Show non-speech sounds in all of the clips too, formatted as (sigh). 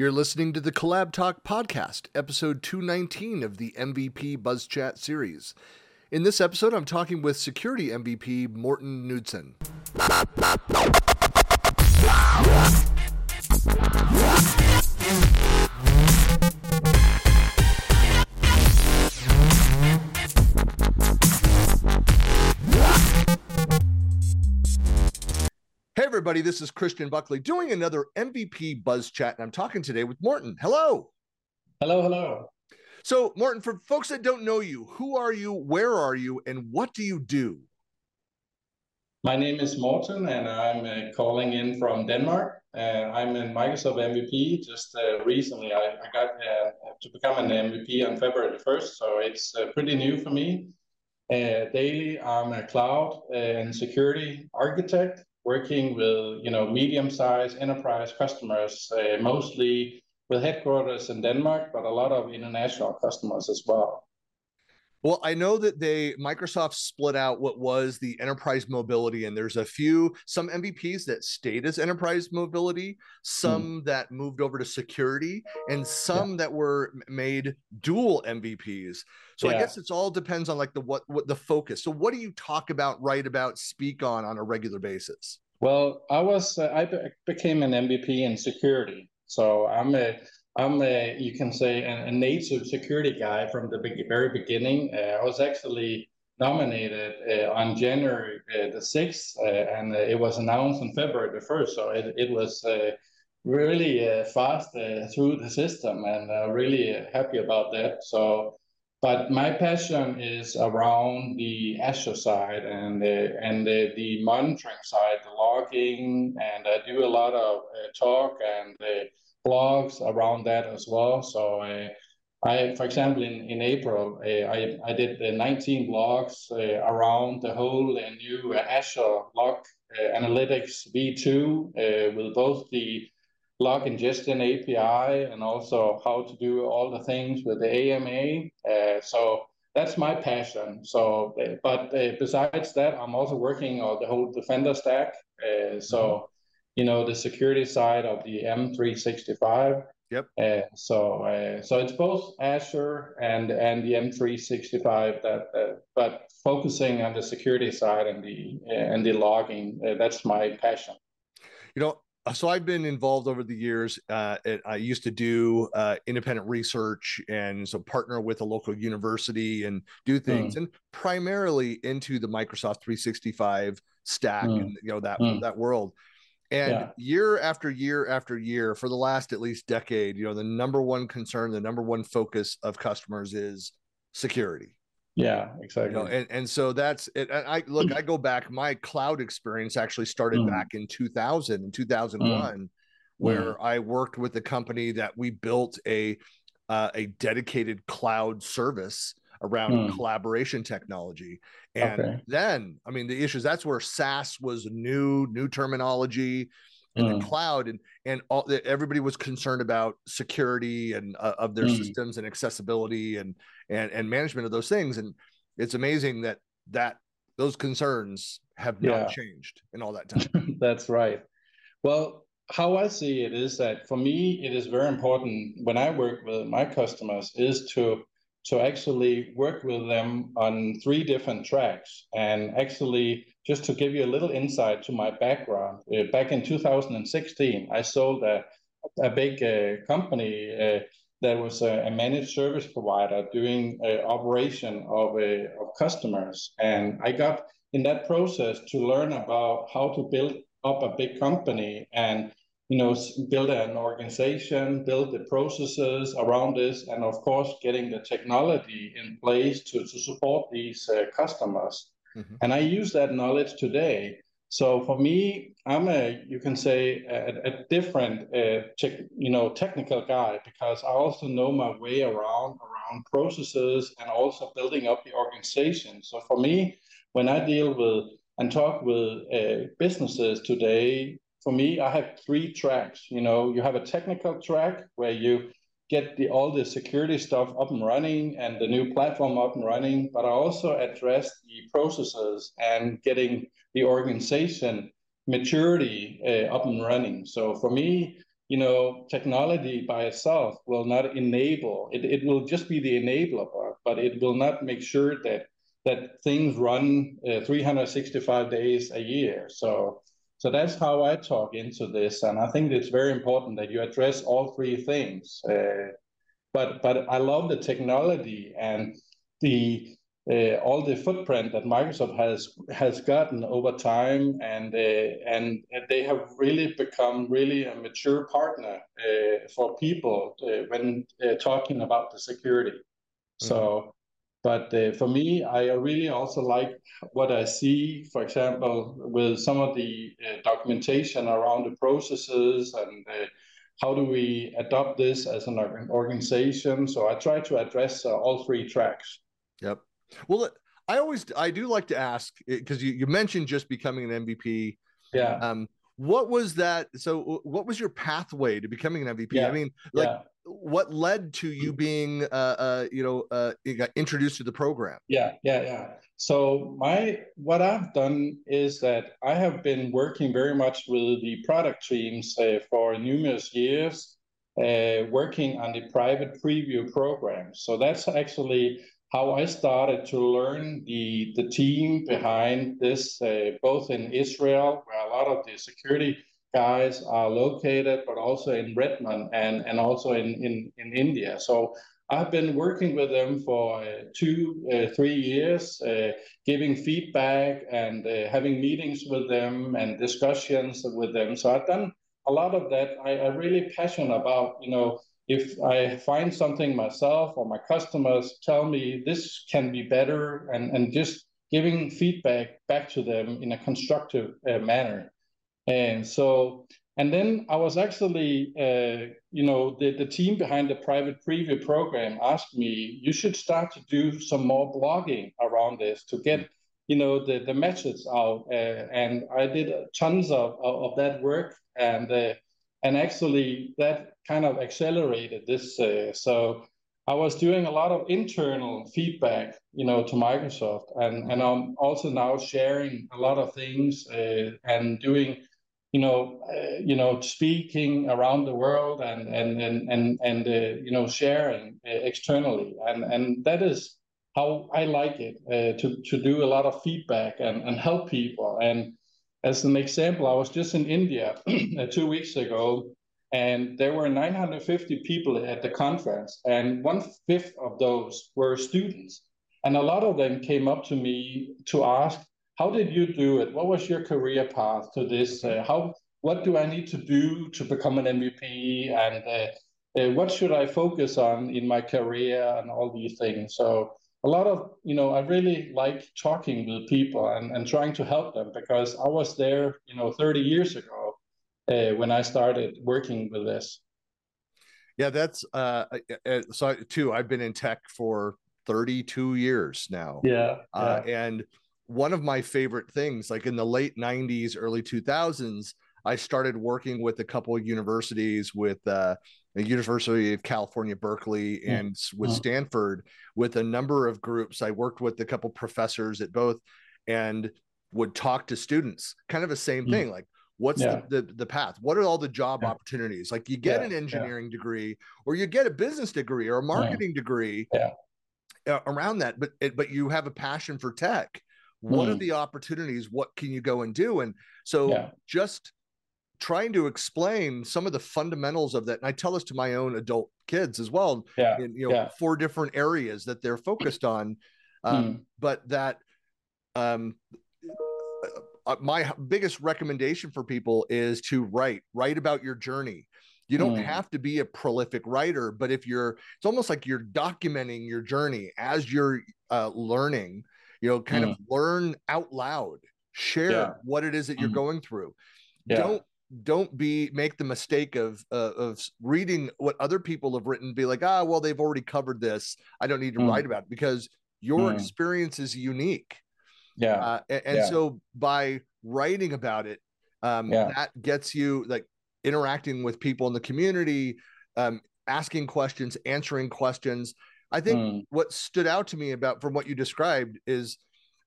You're listening to the CollabTalk podcast, episode 219 of the MVP Buzz Chat series. In this episode, I'm talking with security MVP Morten Knudsen. Everybody, this is Christian Buckley doing another MVP Buzz Chat, and I'm talking today with Morten. Hello. Hello, hello. So, Morten, for folks that don't know you, who are you, where are you, and what do you do? My name is Morten, and I'm uh, calling in from Denmark. Uh, I'm in Microsoft MVP. Just uh, recently, I, I got uh, to become an MVP on February 1st, so it's uh, pretty new for me. Uh, daily, I'm a cloud and security architect working with you know medium-sized enterprise customers, uh, mostly with headquarters in Denmark, but a lot of international customers as well. Well, I know that they Microsoft split out what was the enterprise mobility, and there's a few some MVPs that stayed as enterprise mobility, some mm. that moved over to security, and some yeah. that were made dual MVPs. So yeah. I guess it's all depends on like the what what the focus. So what do you talk about, write about, speak on on a regular basis? Well, I was uh, I be- became an MVP in security, so I'm a I'm a, you can say, a, a native security guy from the be- very beginning. Uh, I was actually nominated uh, on January uh, the 6th, uh, and uh, it was announced on February the 1st. So it, it was uh, really fast through the system, and really happy about that. So, but my passion is around the Azure side and and the, the monitoring side, the logging, and I do a lot of talk and blogs around that as well. So uh, I, for example, in, in April, uh, I, I did 19 blogs uh, around the whole new Azure Log Analytics V2 with both the log ingestion API and also how to do all the things with the AMA. Uh, so that's my passion. So, but uh, besides that, I'm also working on the whole Defender stack. Uh, so mm-hmm you know, the security side of the M365. Yep. Uh, so uh, so it's both Azure and and the M365 that uh, but focusing on the security side and the and the logging uh, that's my passion. You know, so I've been involved over the years. Uh, I used to do uh, independent research and so partner with a local university and do things, mm. and primarily into the Microsoft 365 stack mm. and you know that mm. that world. And yeah. year after year after year, for the last at least decade, you know, the number one concern, the number one focus of customers is security. Yeah, exactly. You know, and, and so that's it. I look, I go back, my cloud experience actually started mm. back in 2000 and 2001, mm. where mm. I worked with a company that we built a uh, a dedicated cloud service around mm. collaboration technology. And okay. then, I mean, the issues that's where SaaS was new, new terminology in mm. the cloud, and and all everybody was concerned about security and uh, of their mm. systems and accessibility and and and management of those things. And it's amazing that that those concerns have not changed in all that (laughs) time. that's right. Well, how I see it is that for me, it is very important when I work with my customers is to to actually work with them on three different tracks. And actually, just to give you a little insight to my background, uh, back in 2016, I sold a, a big uh, company uh, that was a, a, managed service provider doing operation of, of customers. And I got in that process to learn about how to build up a big company and you know, build an organization, build the processes around this, and of course, getting the technology in place to, to support these uh, customers. Mm-hmm. And I use that knowledge today. So for me, I'm a, you can say, a, a different, uh, te- you know, technical guy because I also know my way around around processes and also building up the organization. So for me, when I deal with and talk with uh, businesses today, for me, I have three tracks. You know, you have a technical track where you get the all the security stuff up and running and the new platform up and running, but I also address the processes and getting the organization maturity uh, up and running. So for me, you know, technology by itself will not enable. It, it will just be the enabler, but it will not make sure that that things run uh, 365 days a year. So so that's how I talk into this, and I think it's very important that you address all three things. Uh, but but I love the technology and the uh, all the footprint that Microsoft has has gotten over time, and uh, and they have really become really a mature partner uh, for people uh, when uh, talking about the security. Mm-hmm. So, but uh, for me, I really also like what I see, for example, with some of the uh, documentation around the processes and uh, how do we adopt this as an organization. So I try to address uh, all three tracks. Yep. Well, I always I do like to ask because you, you mentioned just becoming an MVP. Yeah. Um, what was that? So, what was your pathway to becoming an MVP? Yeah. I mean, like, yeah. What led to you being, uh, uh, you know, uh, introduced to the program? Yeah, yeah, yeah. So, my what I've done is that I have been working very much with the product teams uh, for numerous years, uh, working on the private preview program. So that's actually how I started to learn the, the team behind this, uh, both in Israel, where a lot of the security guys are located, but also in Redmond and, and also in, in, in India. So I've been working with them for uh, two, uh, three years, uh, giving feedback and uh, having meetings with them and discussions with them. So I've done a lot of that. I, I'm really passionate about, you know, if I find something myself or my customers tell me this can be better and, and just giving feedback back to them in a constructive uh, manner. And so, and then I was actually, uh, you know, the, the team behind the private preview program asked me, you should start to do some more blogging around this to get, you know, the, the message out. Uh, and I did tons of, of, of that work. And uh, and actually that kind of accelerated this. Uh, so I was doing a lot of internal feedback, you know, to Microsoft, and and I'm also now sharing a lot of things uh, and doing, you know, uh, you know, speaking around the world and and and and and uh, you know, sharing uh, externally, and and that is how I like it uh, to to do a lot of feedback and and help people and as an example, I was just in India (clears throat) two weeks ago, and there were 950 people at the conference, and one fifth of those were students. And a lot of them came up to me to ask, "How did you do it? What was your career path to this? Uh, how what do I need to do to become an MVP? And uh, uh, what should I focus on in my career and all these things?" So a lot of you know i really like talking with people and, and trying to help them because i was there you know 30 years ago uh, when i started working with this yeah that's uh, uh, uh so too i've been in tech for 32 years now yeah, uh, and one of my favorite things like in the late 90s early 2000s i started working with a couple of universities with uh, the University of California, Berkeley, and with Stanford, with a number of groups. I worked with a couple professors at both and would talk to students, kind of the same mm. thing. Like, what's yeah. the, the, the path? What are all the job yeah. opportunities? Like, you get yeah. an engineering degree, or you get a business degree, or a marketing degree around that. But but you have a passion for tech. What mm. are the opportunities? What can you go and do? And so just trying to explain some of the fundamentals of that and i tell this to my own adult kids as well yeah in, you know yeah. four different areas that they're focused on um, mm. but that um, uh, my biggest recommendation for people is to write write about your journey you don't mm. have to be a prolific writer but if you're it's almost like you're documenting your journey as you're uh, learning you know kind mm. of learn out loud share yeah. what it is that you're mm. going through yeah. don't don't be make the mistake of uh, of reading what other people have written be like ah well they've already covered this i don't need to mm. write about it because your mm. experience is unique yeah uh, and, and yeah. so by writing about it um, that gets you like interacting with people in the community um, asking questions answering questions i think mm. what stood out to me about from what you described is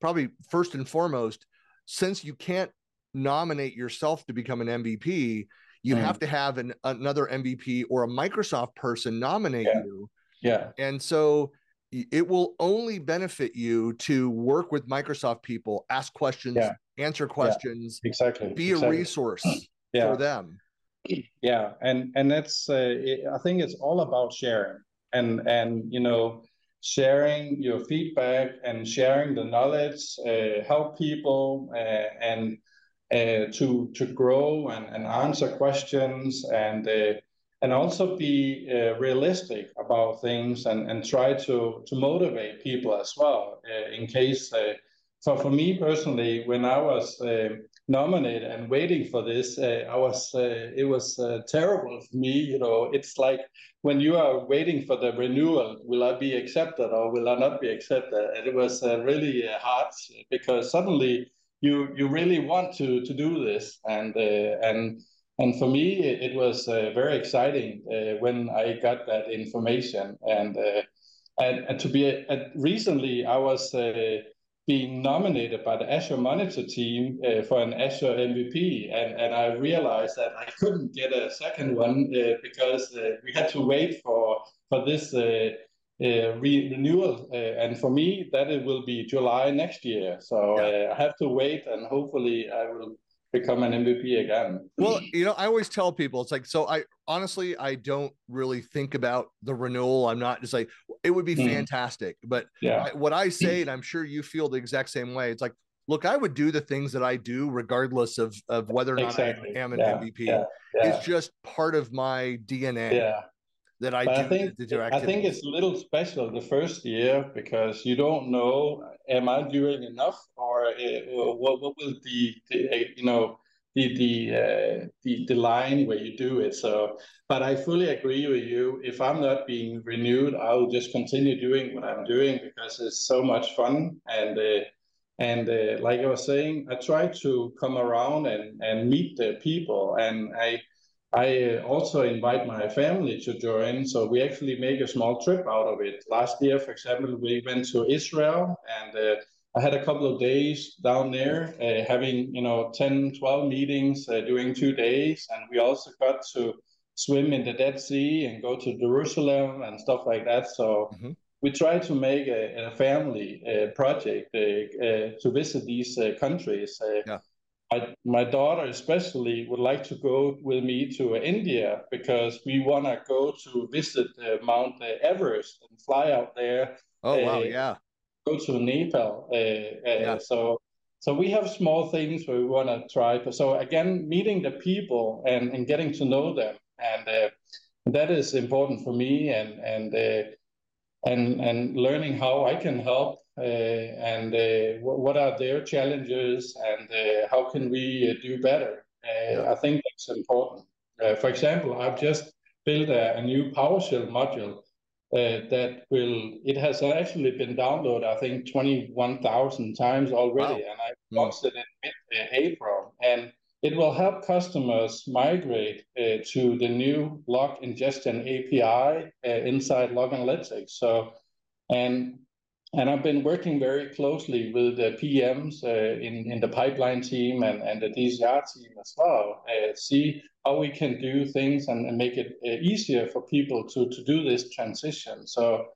probably first and foremost since you can't nominate yourself to become an MVP, you mm. have to have an another mvp or a microsoft person nominate yeah. you yeah and so it will only benefit you to work with microsoft people ask questions yeah. answer questions yeah. exactly be exactly. a resource (clears throat) for them yeah and and that's uh, it, i think it's all about sharing and and you know sharing your feedback and sharing the knowledge uh, help people uh, and uh, to to grow and, and answer questions and uh, and also be uh, realistic about things and, and try to to motivate people as well uh, in case so for me personally when i was nominated and waiting for this uh, i was uh, it was uh, terrible for me you know. It's like when you are waiting for the renewal will i be accepted or will i not be accepted? And it was uh, really uh, hard because suddenly you you really want to to do this. And uh, and and for me it, it was very exciting when i got that information. And and, and to be recently i was being nominated by the Azure Monitor team uh, for an Azure MVP, and, and I realized that I couldn't get a second one uh, because uh, we had to wait for for this uh, uh, re- renewal, uh, and for me that it will be July next year. So yeah. I have to wait, and hopefully I will become an MVP again. Well, you know, I always tell people it's like so I honestly I don't really think about the renewal. I'm not just like it would be mm. fantastic, but yeah. I, what I say and I'm sure you feel the exact same way. It's like look, I would do the things that I do regardless of of whether or not exactly. I am an yeah. MVP. Yeah. It's just part of my DNA. Yeah that I do. I think, I think it's a little special the first year because you don't know, am I doing enough or uh, what, what will the, the uh, you know, the the, uh, the the line where you do it. So, but I fully agree with you. If I'm not being renewed, I'll just continue doing what I'm doing because it's so much fun. And uh, and uh, like I was saying, I try to come around and and meet the people, and I I uh, also invite my family to join. So we actually make a small trip out of it. Last year, for example, we went to Israel and uh, I had a couple of days down there uh, having, you know, 10, 12 meetings uh, during two days. And we also got to swim in the Dead Sea and go to Jerusalem and stuff like that. So mm-hmm. we try to make a, a family uh, project uh, to visit these countries. Yeah my, my daughter especially would like to go with me to India because we want to go to visit uh, Mount Everest and fly out there. Oh wow, uh, yeah. Go to Nepal. Uh, uh, yeah. So so we have small things we want to try. So again, meeting the people and, and getting to know them, and uh, that is important for me. And and and and learning how I can help uh, and uh, what are their challenges and uh, how can we do better. I think that's important. for example, I've just built a, a new PowerShell module uh, that will it has actually been downloaded I think 21,000 times already wow. and I launched it in mid-April and it will help customers migrate uh, to the new log ingestion API uh, inside Log Analytics. So, and and I've been working very closely with the PMs uh, in, in the pipeline team and, and the DCR team as well, uh, see how we can do things and, and make it uh, easier for people to, to do this transition. So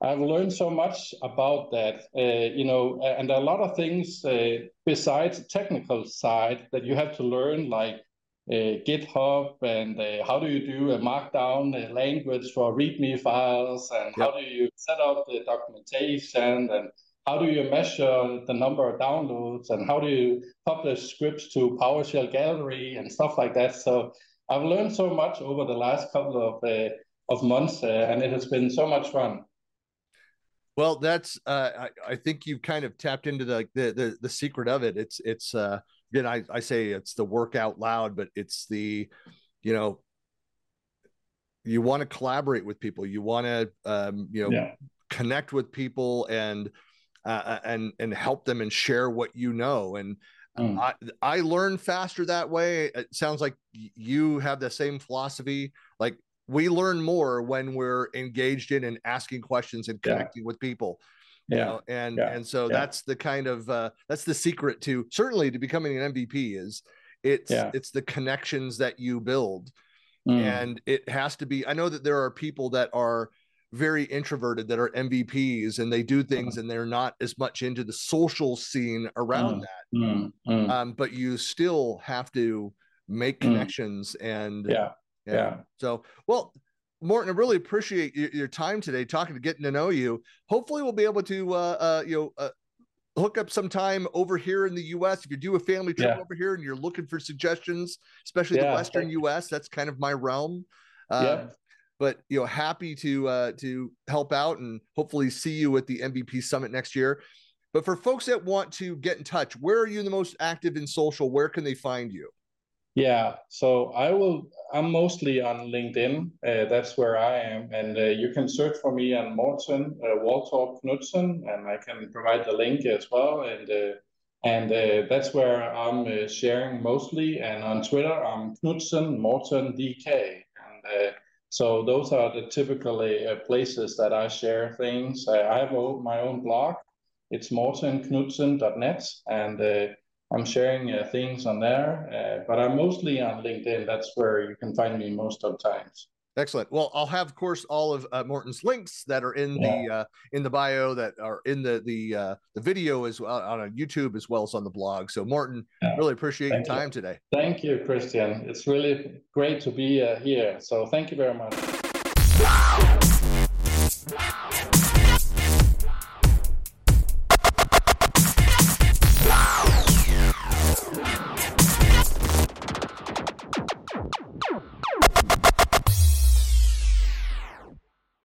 I've learned so much about that, uh, you know, and a lot of things uh, besides technical side that you have to learn, like GitHub and uh, how do you do a markdown uh, language for README files and yep. how do you set up the documentation and how do you measure the number of downloads and how do you publish scripts to PowerShell Gallery and stuff like that. So I've learned so much over the last couple of uh, of months uh, and it has been so much fun. Well, that's uh, I, I think you've kind of tapped into the, the the the secret of it. It's it's uh again, I, I say it's the work out loud, but it's the, you know, you want to collaborate with people. You want to, um, you know, yeah. connect with people and, uh, uh, and, and help them and share what you know. And mm. I, I learn faster that way. It sounds like you have the same philosophy. Like we learn more when we're engaged in and asking questions and connecting yeah. with people yeah know? and yeah. and so yeah. that's the kind of uh that's the secret to certainly to becoming an mvp is it's it's the connections that you build mm. and it has to be i know that there are people that are very introverted that are mvps and they do things mm. and they're not as much into the social scene around mm. that mm. mm. Um, but you still have to make mm. connections and yeah yeah so well Morten, I really appreciate your, your, time today, talking to getting to know you. Hopefully, we'll be able to, uh, uh, you know, uh, hook up some time over here in the U.S. If you do a family trip yeah. over here and you're looking for suggestions, especially yeah, the Western U.S., that's kind of my realm. Uh, yeah. But you know, happy to uh, to help out and hopefully see you at the MVP Summit next year. But for folks that want to get in touch, where are you the most active in social? Where can they find you? Yeah, so I will. I'm mostly on LinkedIn. Uh, that's where I am, and uh, you can search for me on Morten uh, Knudsen, and I can provide the link as well. And uh, and uh, that's where I'm uh, sharing mostly. And on Twitter, I'm Knudsen Morten DK, and uh, so those are the typical places that I share things. I have my own blog. It's mortenknudsen.net, and I'm sharing uh, things on there, uh, but I'm mostly on LinkedIn. That's where you can find me most of times. Excellent. Well, I'll have, of course, all of uh, Morten's links that are in yeah. the uh, in the bio that are in the the uh, the video as well on YouTube as well as on the blog. So, Morten, yeah. really appreciate thank your time you. today. Thank you, Christian. It's really great to be uh, here. So, thank you very much.